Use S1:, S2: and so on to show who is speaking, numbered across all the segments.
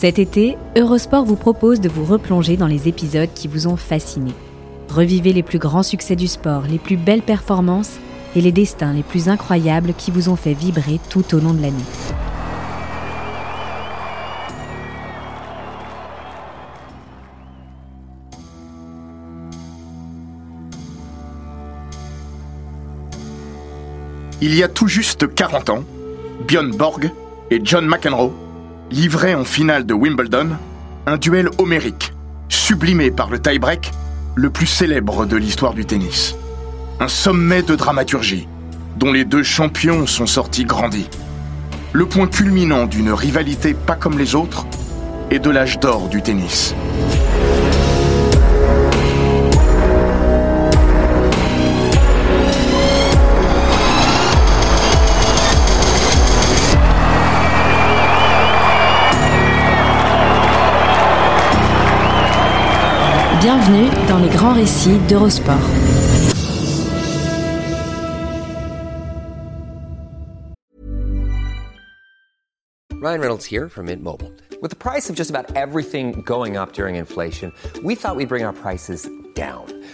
S1: Cet été, Eurosport vous propose de vous replonger dans les épisodes qui vous ont fasciné. Revivez les plus grands succès du sport, les plus belles performances et les destins les plus incroyables qui vous ont fait vibrer tout au long de l'année.
S2: Il y a tout juste 40 ans, Björn Borg et John McEnroe livraient en finale de Wimbledon un duel homérique, sublimé par le tie-break le plus célèbre de l'histoire du tennis. Un sommet de dramaturgie, dont les deux champions sont sortis grandis. Le point culminant d'une rivalité pas comme les autres et de l'âge d'or du tennis.
S1: Bienvenue dans les grands récits d'Eurosport.
S3: Ryan Reynolds here from Mint Mobile. With the price of just about everything going up during inflation, we thought we'd bring our prices down.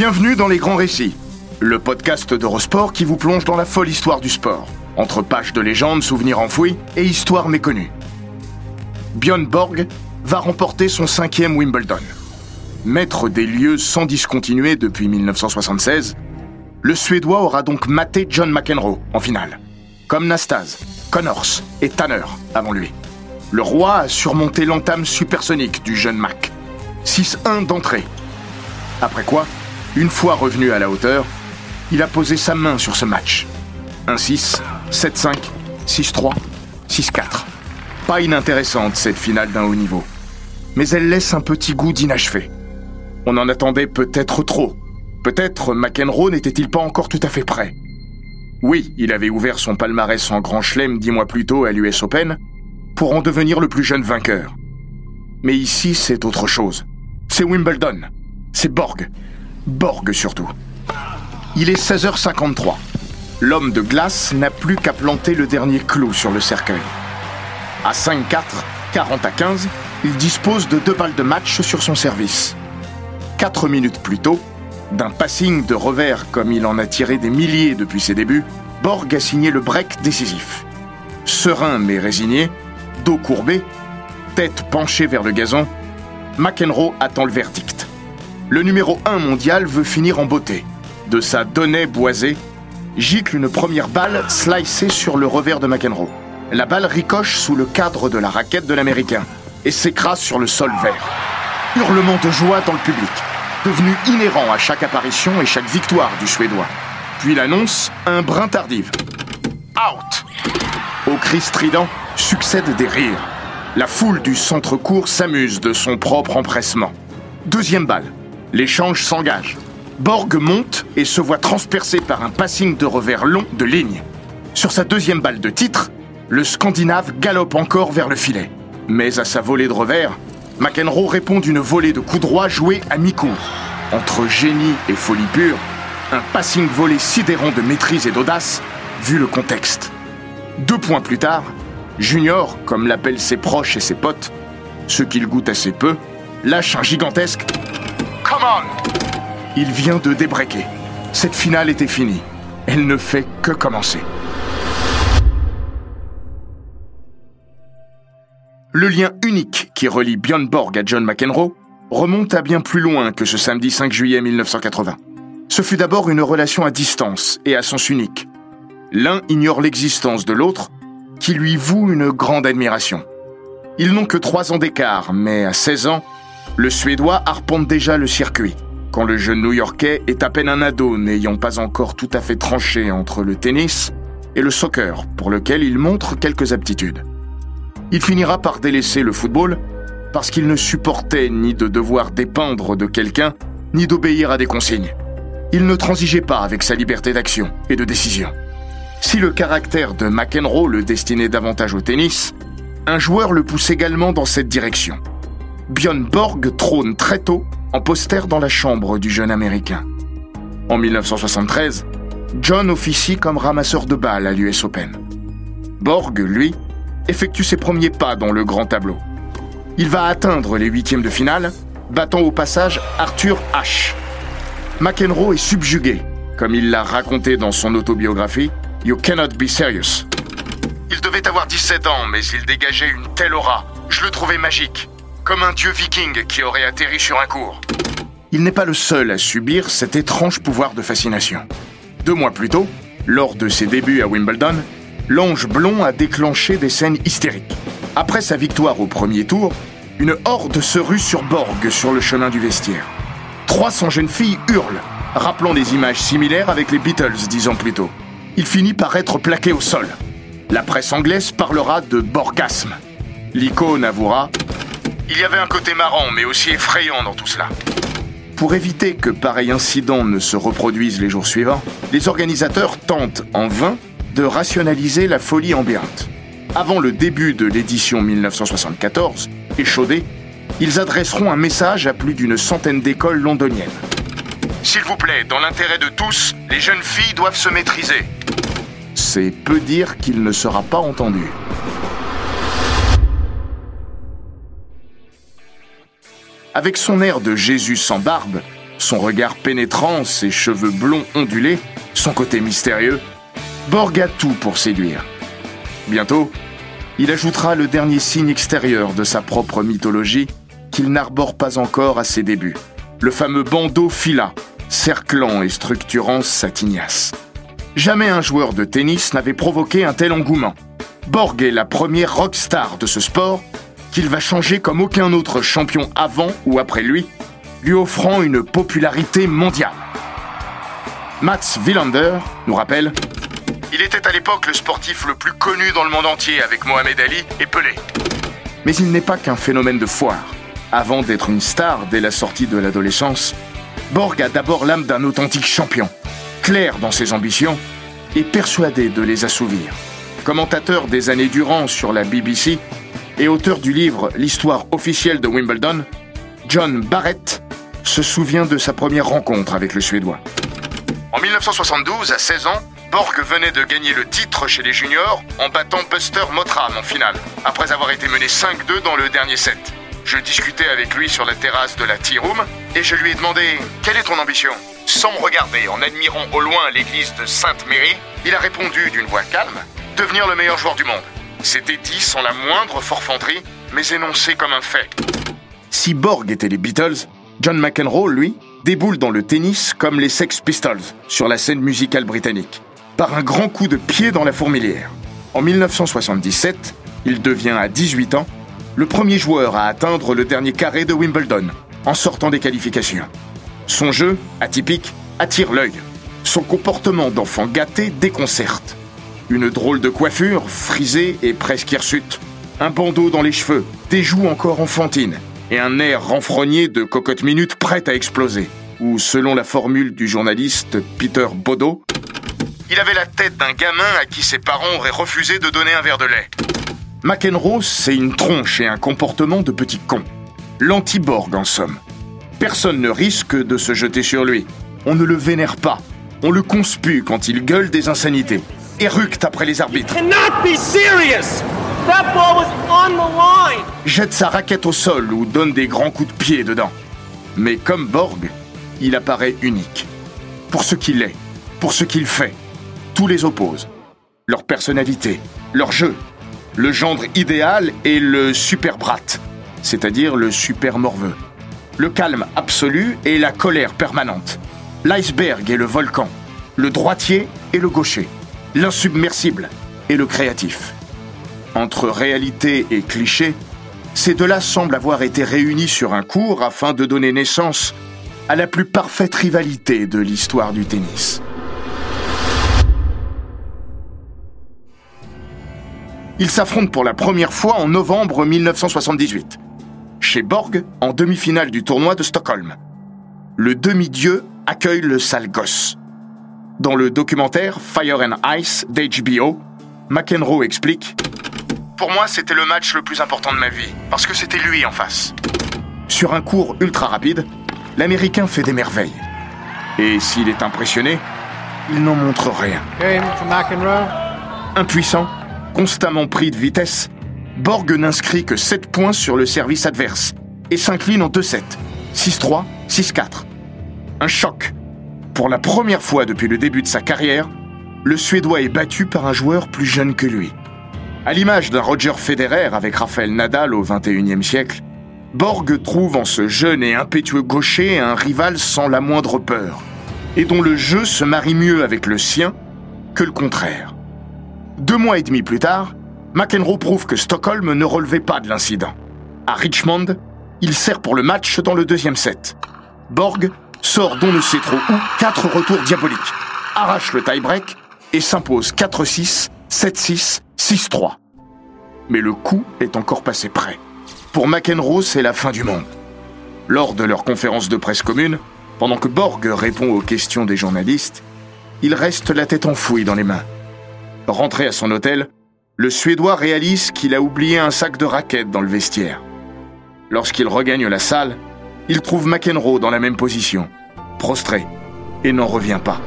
S2: Bienvenue dans Les Grands Récits, le podcast d'Eurosport qui vous plonge dans la folle histoire du sport, entre pages de légendes, souvenirs enfouis et histoires méconnues. Björn Borg va remporter son cinquième Wimbledon. Maître des lieux sans discontinuer depuis 1976, le Suédois aura donc maté John McEnroe en finale, comme Nastase, Connors et Tanner avant lui. Le roi a surmonté l'entame supersonique du jeune Mac. 6-1 d'entrée. Après quoi, une fois revenu à la hauteur, il a posé sa main sur ce match. 1-6, 7-5, 6-3, 6-4. Pas inintéressante cette finale d'un haut niveau. Mais elle laisse un petit goût d'inachevé. On en attendait peut-être trop. Peut-être McEnroe n'était-il pas encore tout à fait prêt. Oui, il avait ouvert son palmarès en Grand Chelem dix mois plus tôt à l'US Open pour en devenir le plus jeune vainqueur. Mais ici, c'est autre chose. C'est Wimbledon. C'est Borg. Borg surtout. Il est 16h53. L'homme de glace n'a plus qu'à planter le dernier clou sur le cercueil. À 5-4, 40 à 15, il dispose de deux balles de match sur son service. Quatre minutes plus tôt, d'un passing de revers comme il en a tiré des milliers depuis ses débuts, Borg a signé le break décisif. Serein mais résigné, dos courbé, tête penchée vers le gazon, McEnroe attend le verdict. Le numéro 1 mondial veut finir en beauté. De sa donnée boisée, gicle une première balle slicée sur le revers de McEnroe. La balle ricoche sous le cadre de la raquette de l'Américain et s'écrase sur le sol vert. Hurlement de joie dans le public, devenu inhérent à chaque apparition et chaque victoire du Suédois. Puis l'annonce, un brin tardive. Out Au cri strident succèdent des rires. La foule du centre-court s'amuse de son propre empressement. Deuxième balle. L'échange s'engage. Borg monte et se voit transpercé par un passing de revers long de ligne. Sur sa deuxième balle de titre, le Scandinave galope encore vers le filet. Mais à sa volée de revers, McEnroe répond d'une volée de coups droits joués à mi-cours. Entre génie et folie pure, un passing volé sidérant de maîtrise et d'audace, vu le contexte. Deux points plus tard, Junior, comme l'appellent ses proches et ses potes, ceux qu'il goûte assez peu, lâche un gigantesque Il vient de débreaker. Cette finale était finie. Elle ne fait que commencer. Le lien unique qui relie Björn Borg à John McEnroe remonte à bien plus loin que ce samedi 5 juillet 1980. Ce fut d'abord une relation à distance et à sens unique. L'un ignore l'existence de l'autre, qui lui voue une grande admiration. Ils n'ont que trois ans d'écart, mais à 16 ans, le Suédois arpente déjà le circuit, quand le jeune New-Yorkais est à peine un ado n'ayant pas encore tout à fait tranché entre le tennis et le soccer, pour lequel il montre quelques aptitudes. Il finira par délaisser le football parce qu'il ne supportait ni de devoir dépendre de quelqu'un, ni d'obéir à des consignes. Il ne transigeait pas avec sa liberté d'action et de décision. Si le caractère de McEnroe le destinait davantage au tennis, un joueur le pousse également dans cette direction. Björn Borg trône très tôt en poster dans la chambre du jeune Américain. En 1973, John officie comme ramasseur de balles à l'US Open. Borg, lui, effectue ses premiers pas dans le grand tableau. Il va atteindre les huitièmes de finale, battant au passage Arthur H. McEnroe est subjugué, comme il l'a raconté dans son autobiographie You Cannot Be Serious. Il devait avoir 17 ans, mais il dégageait une telle aura. Je le trouvais magique, comme un dieu viking qui aurait atterri sur un cours. Il n'est pas le seul à subir cet étrange pouvoir de fascination. Deux mois plus tôt, lors de ses débuts à Wimbledon, l'ange blond a déclenché des scènes hystériques. Après sa victoire au premier tour, une horde se rue sur Borg sur le chemin du vestiaire. 300 jeunes filles hurlent, rappelant des images similaires avec les Beatles dix ans plus tôt. Il finit par être plaqué au sol. La presse anglaise parlera de borgasme. L'icône avouera Il y avait un côté marrant, mais aussi effrayant dans tout cela. Pour éviter que pareil incident ne se reproduise les jours suivants, les organisateurs tentent en vain de rationaliser la folie ambiante. Avant le début de l'édition 1974, échaudés, ils adresseront un message à plus d'une centaine d'écoles londoniennes. S'il vous plaît, dans l'intérêt de tous, les jeunes filles doivent se maîtriser. C'est peu dire qu'il ne sera pas entendu. Avec son air de Jésus sans barbe, son regard pénétrant, ses cheveux blonds ondulés, son côté mystérieux, Borg a tout pour séduire. Bientôt, il ajoutera le dernier signe extérieur de sa propre mythologie qu'il n'arbore pas encore à ses débuts, le fameux bandeau fila, cerclant et structurant sa tignasse. Jamais un joueur de tennis n'avait provoqué un tel engouement. Borg est la première rockstar de ce sport qu'il va changer comme aucun autre champion avant ou après lui, lui offrant une popularité mondiale. Mats Wilander nous rappelle Il était à l'époque le sportif le plus connu dans le monde entier avec Mohamed Ali et Pelé. Mais il n'est pas qu'un phénomène de foire. Avant d'être une star dès la sortie de l'adolescence, Borg a d'abord l'âme d'un authentique champion, clair dans ses ambitions et persuadé de les assouvir. Commentateur des années durant sur la BBC et auteur du livre L'histoire officielle de Wimbledon, John Barrett se souvient de sa première rencontre avec le Suédois. En 1972, à 16 ans, Borg venait de gagner le titre chez les juniors en battant Buster Mottram en finale, après avoir été mené 5-2 dans le dernier set. Je discutais avec lui sur la terrasse de la Tea Room et je lui ai demandé Quelle est ton ambition? Sans me regarder, en admirant au loin l'église de Sainte-Mérie, il a répondu d'une voix calme Devenir le meilleur joueur du monde. C'était dit sans la moindre forfanterie, mais énoncé comme un fait. Si Borg était les Beatles, John McEnroe, lui, déboule dans le tennis comme les Sex Pistols sur la scène musicale britannique, par un grand coup de pied dans la fourmilière. En 1977, il devient à 18 ans le premier joueur à atteindre le dernier carré de Wimbledon en sortant des qualifications. Son jeu, atypique, attire l'œil. Son comportement d'enfant gâté déconcerte. Une drôle de coiffure, frisée et presque hirsute. Un bandeau dans les cheveux, des joues encore enfantines et un air renfrogné de cocotte minute prête à exploser. Ou, selon la formule du journaliste Peter Bodo, il avait la tête d'un gamin à qui ses parents auraient refusé de donner un verre de lait. McEnroe, c'est une tronche et un comportement de petit con. L'anti-Borg, en somme. Personne ne risque de se jeter sur lui. On ne le vénère pas. On le conspue quand il gueule des insanités. Éructe après les arbitres.
S4: cannot be serious! That ball was on the line!
S2: Jette sa raquette au sol ou donne des grands coups de pied dedans. Mais comme Borg, il apparaît unique. Pour ce qu'il est, pour ce qu'il fait. Tous les opposent. Leur personnalité, leur jeu, le gendre idéal et le super brat, c'est-à-dire le super morveux. Le calme absolu et la colère permanente. L'iceberg et le volcan. Le droitier et le gaucher. L'insubmersible et le créatif. Entre réalité et cliché, ces deux-là semblent avoir été réunis sur un cours afin de donner naissance à la plus parfaite rivalité de l'histoire du tennis. Ils s'affrontent pour la première fois en novembre 1978. chez Borg en demi-finale du tournoi de Stockholm. Le demi-dieu accueille le sale gosse. Dans le documentaire Fire and Ice d'HBO, McEnroe explique Pour moi, c'était le match le plus important de ma vie, parce que c'était lui en face. Sur un cours ultra rapide, l'Américain fait des merveilles. Et s'il est impressionné, il n'en montre rien. Impuissant, constamment pris de vitesse, Borg n'inscrit que 7 points sur le service adverse et s'incline en 2-7, 6-3, 6-4. Un choc. Pour la première fois depuis le début de sa carrière, le Suédois est battu par un joueur plus jeune que lui. À l'image d'un Roger Federer avec Rafael Nadal au XXIe siècle, Borg trouve en ce jeune et impétueux gaucher un rival sans la moindre peur, et dont le jeu se marie mieux avec le sien que le contraire. Deux mois et demi plus tard, McEnroe prouve que Stockholm ne relevait pas de l'incident. À Richmond, il sert pour le match dans le deuxième set. Borg sort d'on ne sait trop où quatre retours diaboliques, arrache le tie-break et s'impose 4-6, 7-6, 6-3. Mais le coup est encore passé près. Pour McEnroe, c'est la fin du monde. Lors de leur conférence de presse commune, pendant que Borg répond aux questions des journalistes, il reste la tête enfouie dans les mains. Rentré à son hôtel, le Suédois réalise qu'il a oublié un sac de raquettes dans le vestiaire. Lorsqu'il regagne la salle, il trouve McEnroe dans la même position, prostré, et n'en revient pas.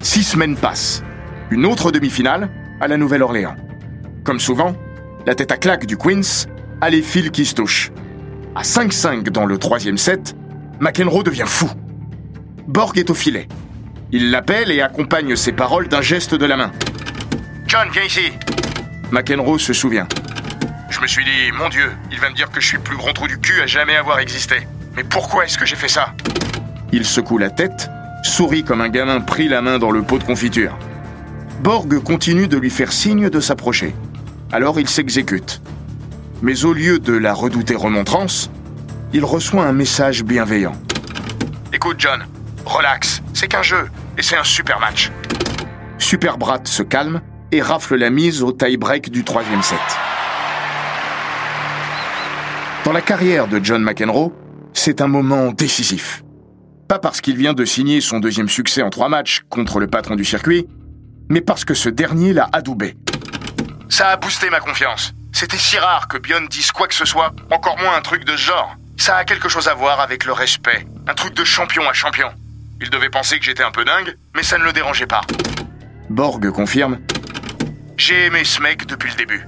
S2: Six semaines passent. Une autre demi-finale à la Nouvelle-Orléans. Comme souvent, la tête à claque du Queens a les fils qui se touchent. À 5-5 dans le troisième set, McEnroe devient fou. Borg est au filet. Il l'appelle et accompagne ses paroles d'un geste de la main. John, viens ici. McEnroe se souvient. Je me suis dit, mon Dieu, il va me dire que je suis le plus grand trou du cul à jamais avoir existé. Mais pourquoi est-ce que j'ai fait ça Il secoue la tête, sourit comme un gamin pris la main dans le pot de confiture. Borg continue de lui faire signe de s'approcher. Alors il s'exécute. Mais au lieu de la redouter remontrance, il reçoit un message bienveillant. Écoute John, relax, c'est qu'un jeu, et c'est un super match. Super Brat se calme et rafle la mise au tie-break du troisième set. Dans la carrière de John McEnroe, c'est un moment décisif. Pas parce qu'il vient de signer son deuxième succès en trois matchs contre le patron du circuit, mais parce que ce dernier l'a adoubé. Ça a boosté ma confiance. C'était si rare que Bjorn dise quoi que ce soit, encore moins un truc de ce genre. Ça a quelque chose à voir avec le respect, un truc de champion à champion. Il devait penser que j'étais un peu dingue, mais ça ne le dérangeait pas. Borg confirme J'ai aimé ce mec depuis le début.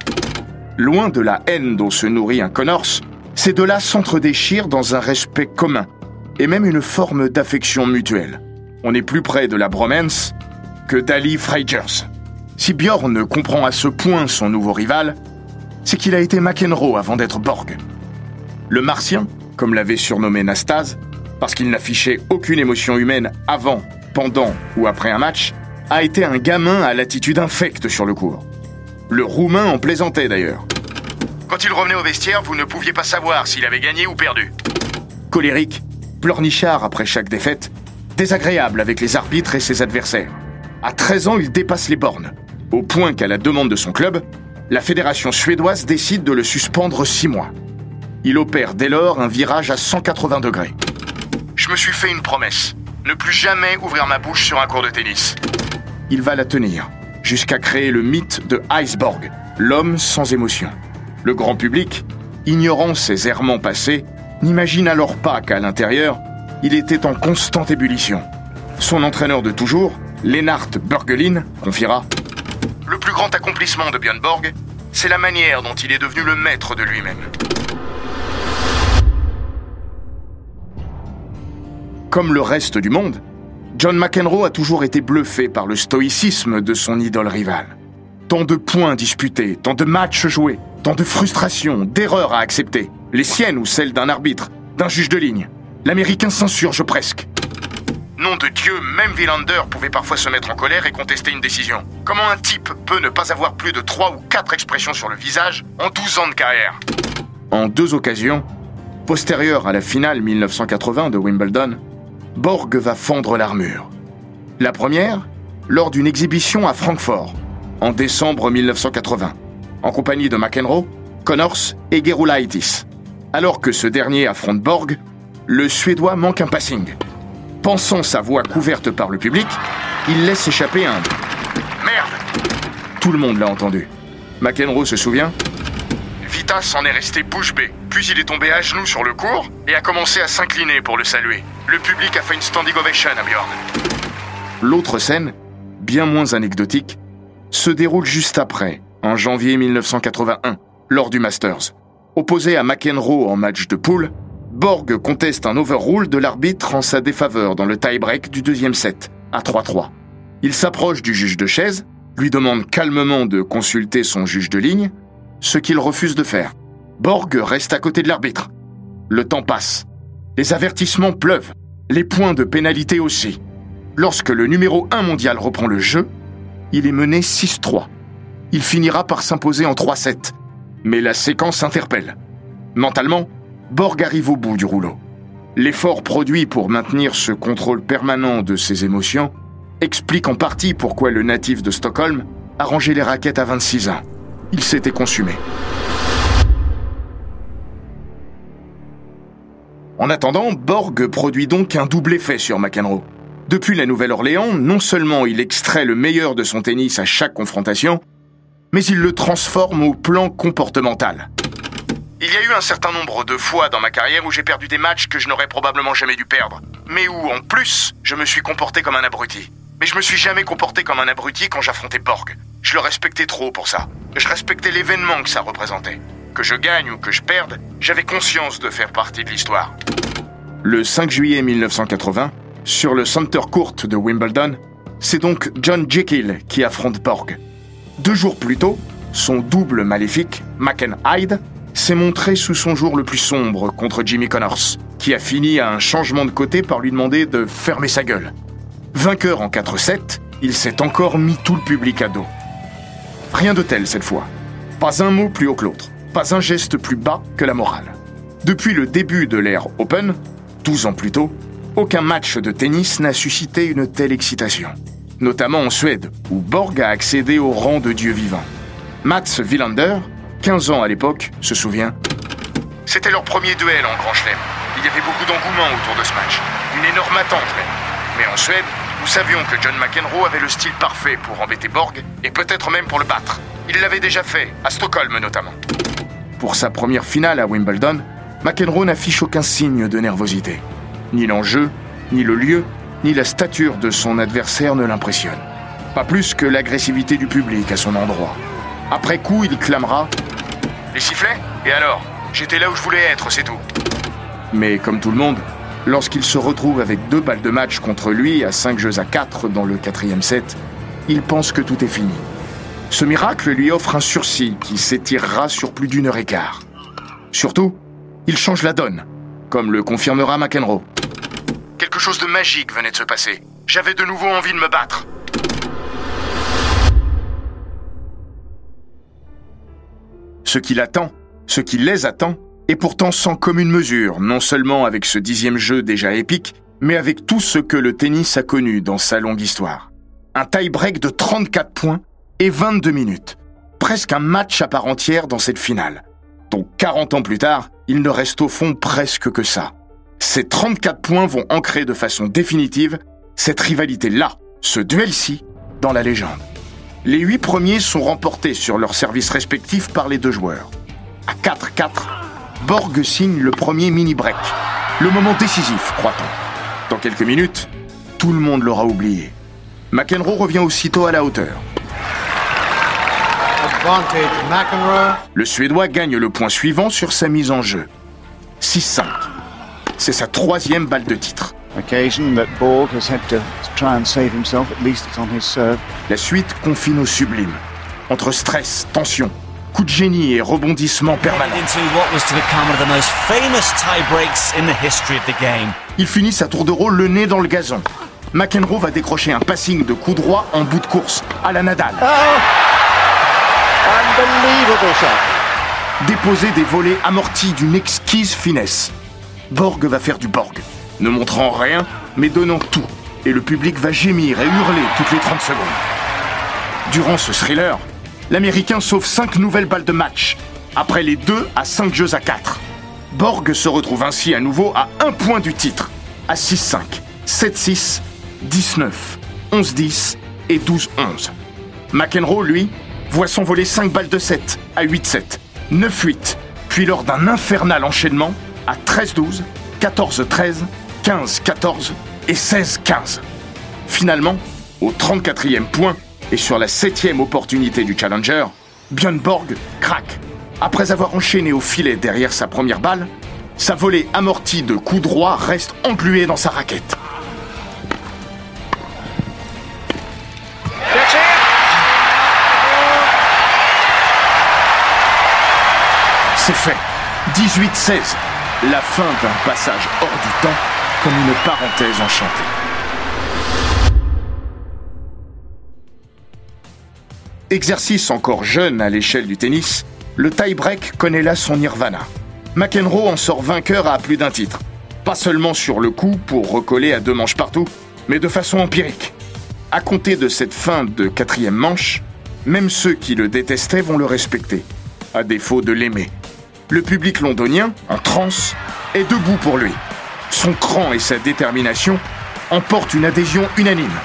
S2: Loin de la haine dont se nourrit un Connors, ces deux-là s'entre-déchirent dans un respect commun, et même une forme d'affection mutuelle. On est plus près de la bromance que d'Ali Frigers. Si Bjorn comprend à ce point son nouveau rival, c'est qu'il a été McEnroe avant d'être Borg. Le Martien, comme l'avait surnommé Nastase, parce qu'il n'affichait aucune émotion humaine avant, pendant ou après un match, a été un gamin à l'attitude infecte sur le court. Le Roumain en plaisantait d'ailleurs. Quand il revenait au vestiaire, vous ne pouviez pas savoir s'il avait gagné ou perdu. Colérique, pleurnichard après chaque défaite, désagréable avec les arbitres et ses adversaires. À 13 ans, il dépasse les bornes, au point qu'à la demande de son club, la fédération suédoise décide de le suspendre 6 mois. Il opère dès lors un virage à 180 degrés. Je me suis fait une promesse, ne plus jamais ouvrir ma bouche sur un cours de tennis. Il va la tenir, jusqu'à créer le mythe de Iceborg, l'homme sans émotion. Le grand public, ignorant ses errements passés, n'imagine alors pas qu'à l'intérieur, il était en constante ébullition. Son entraîneur de toujours, Lennart Bergelin, confiera Le plus grand accomplissement de Björn Borg, c'est la manière dont il est devenu le maître de lui-même. Comme le reste du monde, John McEnroe a toujours été bluffé par le stoïcisme de son idole rivale. Tant de points disputés, tant de matchs joués, de frustrations, d'erreurs à accepter, les siennes ou celles d'un arbitre, d'un juge de ligne. L'Américain s'insurge presque. Nom de Dieu, même Villander pouvait parfois se mettre en colère et contester une décision. Comment un type peut ne pas avoir plus de 3 ou 4 expressions sur le visage en 12 ans de carrière? En deux occasions, postérieures à la finale 1980 de Wimbledon, Borg va fendre l'armure. La première, lors d'une exhibition à Francfort, en décembre 1980. En compagnie de McEnroe, Connors et Gerulaitis. Alors que ce dernier affronte Borg, le Suédois manque un passing. Pensant sa voix couverte par le public, il laisse échapper un Merde Tout le monde l'a entendu. McEnroe se souvient Vita s'en est resté bouche bée, puis il est tombé à genoux sur le cours et a commencé à s'incliner pour le saluer. Le public a fait une standing ovation à Bjorn. L'autre scène, bien moins anecdotique, se déroule juste après, en janvier 1981, lors du Masters. Opposé à McEnroe en match de poule, Borg conteste un overrule de l'arbitre en sa défaveur dans le tie-break du deuxième set, à 3-3. Il s'approche du juge de chaise, lui demande calmement de consulter son juge de ligne, ce qu'il refuse de faire. Borg reste à côté de l'arbitre. Le temps passe. Les avertissements pleuvent. Les points de pénalité aussi. Lorsque le numéro 1 mondial reprend le jeu, il est mené 6-3. Il finira par s'imposer en 3-7. Mais la séquence interpelle. Mentalement, Borg arrive au bout du rouleau. L'effort produit pour maintenir ce contrôle permanent de ses émotions explique en partie pourquoi le natif de Stockholm a rangé les raquettes à 26 ans. Il s'était consumé. En attendant, Borg produit donc un double effet sur McEnroe. Depuis la Nouvelle-Orléans, non seulement il extrait le meilleur de son tennis à chaque confrontation, mais il le transforme au plan comportemental. Il y a eu un certain nombre de fois dans ma carrière où j'ai perdu des matchs que je n'aurais probablement jamais dû perdre, mais où en plus je me suis comporté comme un abruti. Mais je me suis jamais comporté comme un abruti quand j'affrontais Borg. Je le respectais trop pour ça. Je respectais l'événement que ça représentait. Que je gagne ou que je perde, j'avais conscience de faire partie de l'histoire. Le 5 juillet 1980, sur le Center Court de Wimbledon, c'est donc John Jekyll qui affronte Borg. Deux jours plus tôt, son double maléfique, Hyde, s'est montré sous son jour le plus sombre contre Jimmy Connors, qui a fini à un changement de côté par lui demander de fermer sa gueule. Vainqueur en 4-7, il s'est encore mis tout le public à dos. Rien de tel cette fois. Pas un mot plus haut que l'autre. Pas un geste plus bas que la morale. Depuis le début de l'ère Open, 12 ans plus tôt, aucun match de tennis n'a suscité une telle excitation. Notamment en Suède, où Borg a accédé au rang de dieu vivant. Mats Wilander, 15 ans à l'époque, se souvient. C'était leur premier duel en Grand Chelem. Il y avait beaucoup d'engouement autour de ce match. Une énorme attente même. Mais en Suède, nous savions que John McEnroe avait le style parfait pour embêter Borg et peut-être même pour le battre. Il l'avait déjà fait, à Stockholm notamment. Pour sa première finale à Wimbledon, McEnroe n'affiche aucun signe de nervosité. Ni l'enjeu, ni le lieu, ni la stature de son adversaire ne l'impressionnent. Pas plus que l'agressivité du public à son endroit. Après coup, il clamera Les sifflets? Et alors? J'étais là où je voulais être, c'est tout. Mais comme tout le monde, Lorsqu'il se retrouve avec deux balles de match contre lui à 5 jeux à 4 dans le quatrième set, il pense que tout est fini. Ce miracle lui offre un sursis qui s'étirera sur plus d'une heure et quart. Surtout, il change la donne, comme le confirmera McEnroe. Quelque chose de magique venait de se passer. J'avais de nouveau envie de me battre. Ce qui l'attend, ce qui les attend, et pourtant sans commune mesure, non seulement avec ce dixième jeu déjà épique, mais avec tout ce que le tennis a connu dans sa longue histoire. Un tie-break de 34 points et 22 minutes. Presque un match à part entière dans cette finale. Donc 40 ans plus tard, il ne reste au fond presque que ça. Ces 34 points vont ancrer de façon définitive cette rivalité-là, ce duel-ci, dans la légende. Les huit premiers sont remportés sur leurs services respectifs par les deux joueurs. À 4-4, Borg signe le premier mini-break. Le moment décisif, croit-on. Dans quelques minutes, tout le monde l'aura oublié. McEnroe revient aussitôt à la hauteur. Le Suédois gagne le point suivant sur sa mise en jeu. 6-5. C'est sa troisième balle de titre. La suite confine au sublime. Entre stress, tension, coup de génie et rebondissement permanent. Il finit sa tour de rôle le nez dans le gazon. McEnroe va décrocher un passing de coup droit en bout de course, à la Nadal. Oh. Déposer des volets amortis d'une exquise finesse. Borg va faire du Borg, ne montrant rien, mais donnant tout. Et le public va gémir et hurler toutes les 30 secondes. Durant ce thriller, l'Américain sauve 5 nouvelles balles de match, après les 2 à 5 jeux à 4. Borg se retrouve ainsi à nouveau à un point du titre, à 6-5, 7-6, 19, 11-10 et 12-11. McEnroe, lui, voit s'envoler 5 balles de 7 à 8-7, 9-8, puis lors d'un infernal enchaînement à 13-12, 14-13, 15-14 et 16-15. Finalement, au 34e point et sur la 7e opportunité du challenger, Björn Borg craque. Après avoir enchaîné au filet derrière sa première balle, sa volée amortie de coups droits reste engluée dans sa raquette. C'est fait. 18-16. La fin d'un passage hors du temps comme une parenthèse enchantée. Exercice encore jeune à l'échelle du tennis, le tie-break connaît là son nirvana. McEnroe en sort vainqueur à plus d'un titre. Pas seulement sur le coup pour recoller à deux manches partout, mais de façon empirique. À compter de cette fin de quatrième manche, même ceux qui le détestaient vont le respecter, à défaut de l'aimer. Le public londonien, en transe, est debout pour lui. Son cran et sa détermination emportent une adhésion unanime.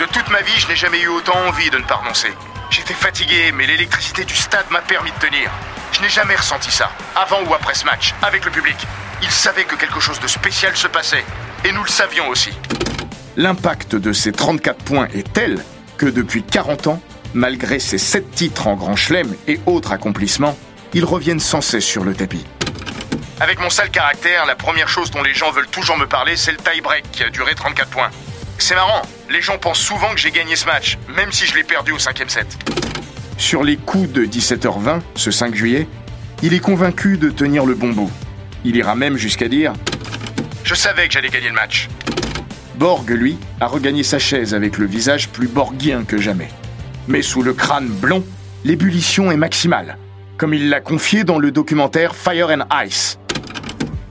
S2: De toute ma vie, je n'ai jamais eu autant envie de ne pas renoncer. J'étais fatigué, mais l'électricité du stade m'a permis de tenir. Je n'ai jamais ressenti ça, avant ou après ce match, avec le public. Ils savaient que quelque chose de spécial se passait, et nous le savions aussi. L'impact de ces 34 points est tel que depuis 40 ans, malgré ses 7 titres en Grand Chelem et autres accomplissements, ils reviennent sans cesse sur le tapis. Avec mon sale caractère, la première chose dont les gens veulent toujours me parler, c'est le tie-break qui a duré 34 points. C'est marrant, les gens pensent souvent que j'ai gagné ce match, même si je l'ai perdu au cinquième set. Sur les coups de 17h20, ce 5 juillet, il est convaincu de tenir le bon bout. Il ira même jusqu'à dire Je savais que j'allais gagner le match. Borg, lui, a regagné sa chaise avec le visage plus borguien que jamais. Mais sous le crâne blond, l'ébullition est maximale, comme il l'a confié dans le documentaire Fire and Ice.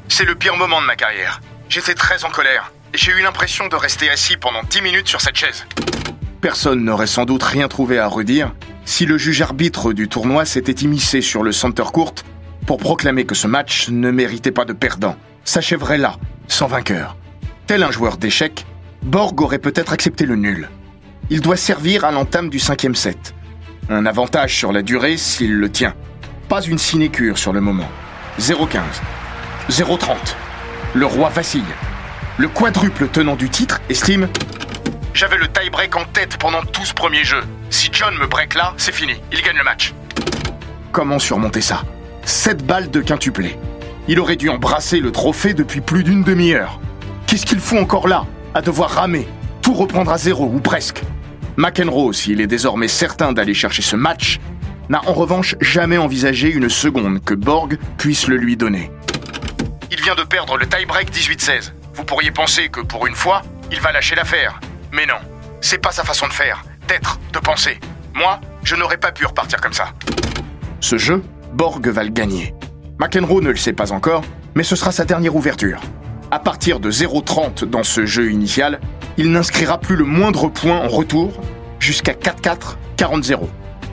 S2: C'est le pire moment de ma carrière. J'étais très en colère. J'ai eu l'impression de rester assis pendant 10 minutes sur cette chaise. Personne n'aurait sans doute rien trouvé à redire si le juge arbitre du tournoi s'était immiscé sur le center court pour proclamer que ce match ne méritait pas de perdant, s'achèverait là, sans vainqueur. Tel un joueur d'échecs, Borg aurait peut-être accepté le nul. Il doit servir à l'entame du cinquième set. Un avantage sur la durée s'il le tient. Pas une sinécure sur le moment. 0-15. 0-30. Le roi vacille. Le quadruple tenant du titre estime J'avais le tie-break en tête pendant tout ce premier jeu. Si John me break là, c'est fini. Il gagne le match. Comment surmonter ça? 7 balles de quintuplé. Il aurait dû embrasser le trophée depuis plus d'une demi-heure. Qu'est-ce qu'il fout encore là? À devoir ramer, tout reprendre à zéro ou presque. McEnroe, s'il est désormais certain d'aller chercher ce match, n'a en revanche jamais envisagé une seconde que Borg puisse le lui donner. Il vient de perdre le tie-break 18-16. Vous pourriez penser que pour une fois, il va lâcher l'affaire. Mais non, c'est pas sa façon de faire, d'être, de penser. Moi, je n'aurais pas pu repartir comme ça. Ce jeu, Borg va le gagner. McEnroe ne le sait pas encore, mais ce sera sa dernière ouverture. À partir de 0,30 dans ce jeu initial, il n'inscrira plus le moindre point en retour jusqu'à 4-4, 40-0.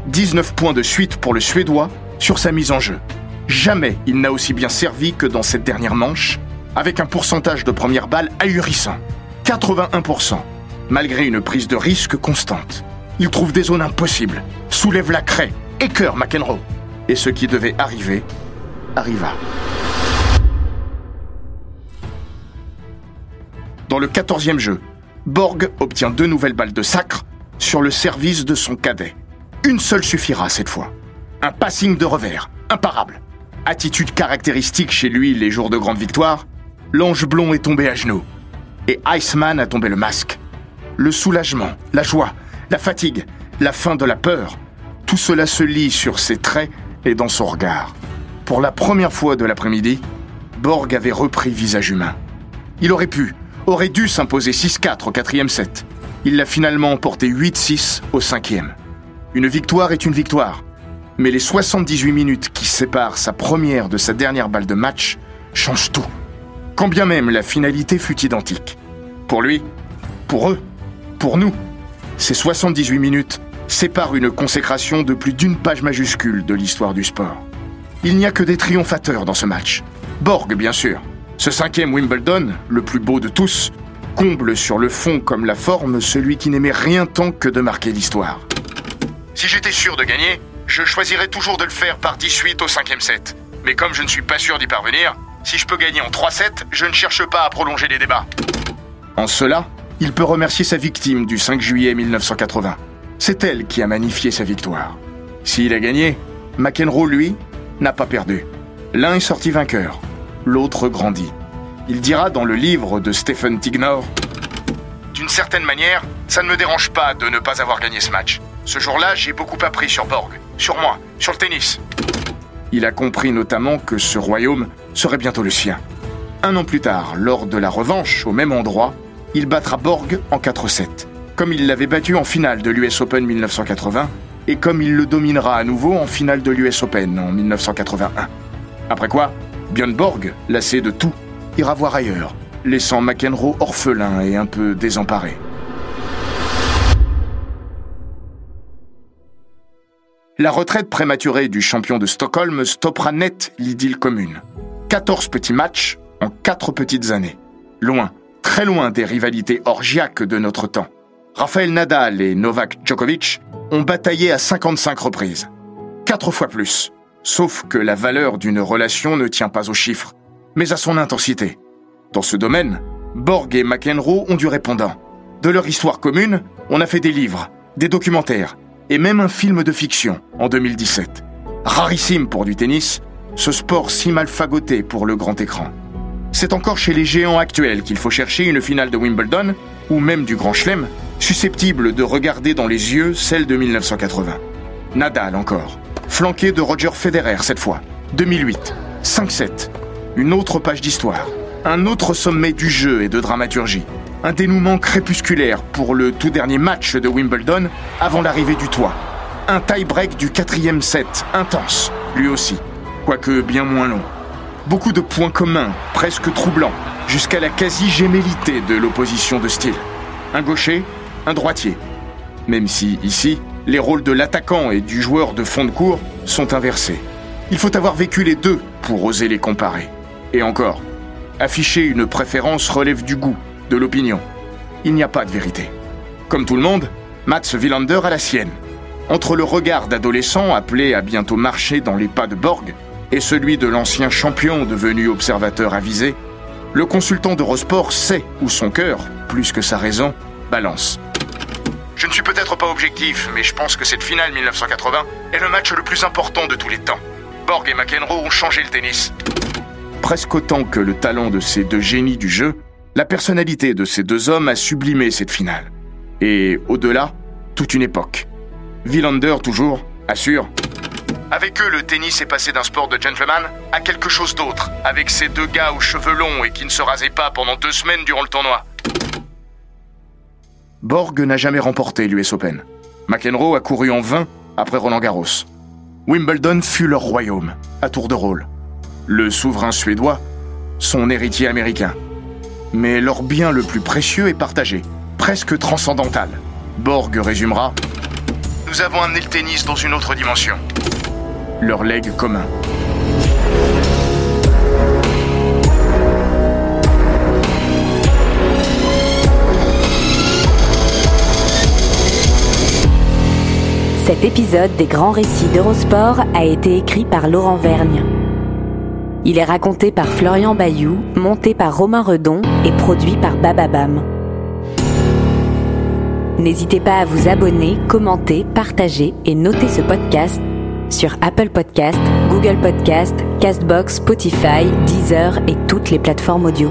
S2: 19 points de suite pour le Suédois sur sa mise en jeu. Jamais il n'a aussi bien servi que dans cette dernière manche, avec un pourcentage de première balle ahurissant. 81%, malgré une prise de risque constante. Il trouve des zones impossibles, soulève la craie, écœure McEnroe. Et ce qui devait arriver, arriva. Dans le 14e jeu, Borg obtient deux nouvelles balles de sacre sur le service de son cadet. Une seule suffira cette fois. Un passing de revers, imparable. Attitude caractéristique chez lui les jours de grande victoire, l'ange blond est tombé à genoux. Et Iceman a tombé le masque. Le soulagement, la joie, la fatigue, la fin de la peur, tout cela se lit sur ses traits et dans son regard. Pour la première fois de l'après-midi, Borg avait repris visage humain. Il aurait pu, aurait dû s'imposer 6-4 au quatrième set. Il l'a finalement emporté 8-6 au cinquième. Une victoire est une victoire, mais les 78 minutes qui séparent sa première de sa dernière balle de match changent tout. Quand bien même la finalité fut identique. Pour lui, pour eux, pour nous, ces 78 minutes sépare une consécration de plus d'une page majuscule de l'histoire du sport. Il n'y a que des triomphateurs dans ce match. Borg, bien sûr. Ce cinquième Wimbledon, le plus beau de tous, comble sur le fond comme la forme celui qui n'aimait rien tant que de marquer l'histoire. Si j'étais sûr de gagner, je choisirais toujours de le faire par 18 au cinquième set. Mais comme je ne suis pas sûr d'y parvenir, si je peux gagner en 3 sets, je ne cherche pas à prolonger les débats. En cela, il peut remercier sa victime du 5 juillet 1980. C'est elle qui a magnifié sa victoire. S'il a gagné, McEnroe, lui, n'a pas perdu. L'un est sorti vainqueur, l'autre grandit. Il dira dans le livre de Stephen Tignor D'une certaine manière, ça ne me dérange pas de ne pas avoir gagné ce match. Ce jour-là, j'ai beaucoup appris sur Borg, sur moi, sur le tennis. Il a compris notamment que ce royaume serait bientôt le sien. Un an plus tard, lors de la revanche au même endroit, il battra Borg en 4-7, comme il l'avait battu en finale de l'US Open 1980 et comme il le dominera à nouveau en finale de l'US Open en 1981. Après quoi, Björn Borg, lassé de tout, ira voir ailleurs, laissant McEnroe orphelin et un peu désemparé. La retraite prématurée du champion de Stockholm stoppera net l'idylle commune. 14 petits matchs en 4 petites années. Loin, très loin des rivalités orgiaques de notre temps. Rafael Nadal et Novak Djokovic ont bataillé à 55 reprises. Quatre fois plus. Sauf que la valeur d'une relation ne tient pas aux chiffres, mais à son intensité. Dans ce domaine, Borg et McEnroe ont du répondant. De leur histoire commune, on a fait des livres, des documentaires, et même un film de fiction en 2017. Rarissime pour du tennis, ce sport si mal fagoté pour le grand écran. C'est encore chez les géants actuels qu'il faut chercher une finale de Wimbledon, ou même du Grand Chelem, susceptible de regarder dans les yeux celle de 1980. Nadal encore, flanqué de Roger Federer cette fois, 2008, 5-7, une autre page d'histoire, un autre sommet du jeu et de dramaturgie, un dénouement crépusculaire pour le tout dernier match de Wimbledon avant l'arrivée du toit, un tie-break du quatrième set, intense, lui aussi, quoique bien moins long. Beaucoup de points communs, presque troublants, jusqu'à la quasi-gémellité de l'opposition de style. Un gaucher, un droitier. Même si, ici, les rôles de l'attaquant et du joueur de fond de cours sont inversés. Il faut avoir vécu les deux pour oser les comparer. Et encore, afficher une préférence relève du goût, de l'opinion. Il n'y a pas de vérité. Comme tout le monde, Mats Wilander a la sienne. Entre le regard d'adolescent appelé à bientôt marcher dans les pas de Borg et celui de l'ancien champion devenu observateur avisé, le consultant d'Eurosport sait où son cœur, plus que sa raison, balance. Je ne suis peut-être pas objectif, mais je pense que cette finale 1980 est le match le plus important de tous les temps. Borg et McEnroe ont changé le tennis. Presque autant que le talent de ces deux génies du jeu, la personnalité de ces deux hommes a sublimé cette finale. Et au-delà, toute une époque. Villander toujours, assure. Avec eux, le tennis est passé d'un sport de gentleman à quelque chose d'autre, avec ces deux gars aux cheveux longs et qui ne se rasaient pas pendant deux semaines durant le tournoi. Borg n'a jamais remporté l'US Open. McEnroe a couru en vain après Roland Garros. Wimbledon fut leur royaume, à tour de rôle. Le souverain suédois, son héritier américain. Mais leur bien le plus précieux est partagé, presque transcendantal. Borg résumera Nous avons amené le tennis dans une autre dimension. Leur legs commun.
S1: Cet épisode des grands récits d'Eurosport a été écrit par Laurent Vergne. Il est raconté par Florian Bayou, monté par Romain Redon et produit par Bababam. N'hésitez pas à vous abonner, commenter, partager et noter ce podcast sur Apple Podcast, Google Podcast, Castbox, Spotify, Deezer et toutes les plateformes audio.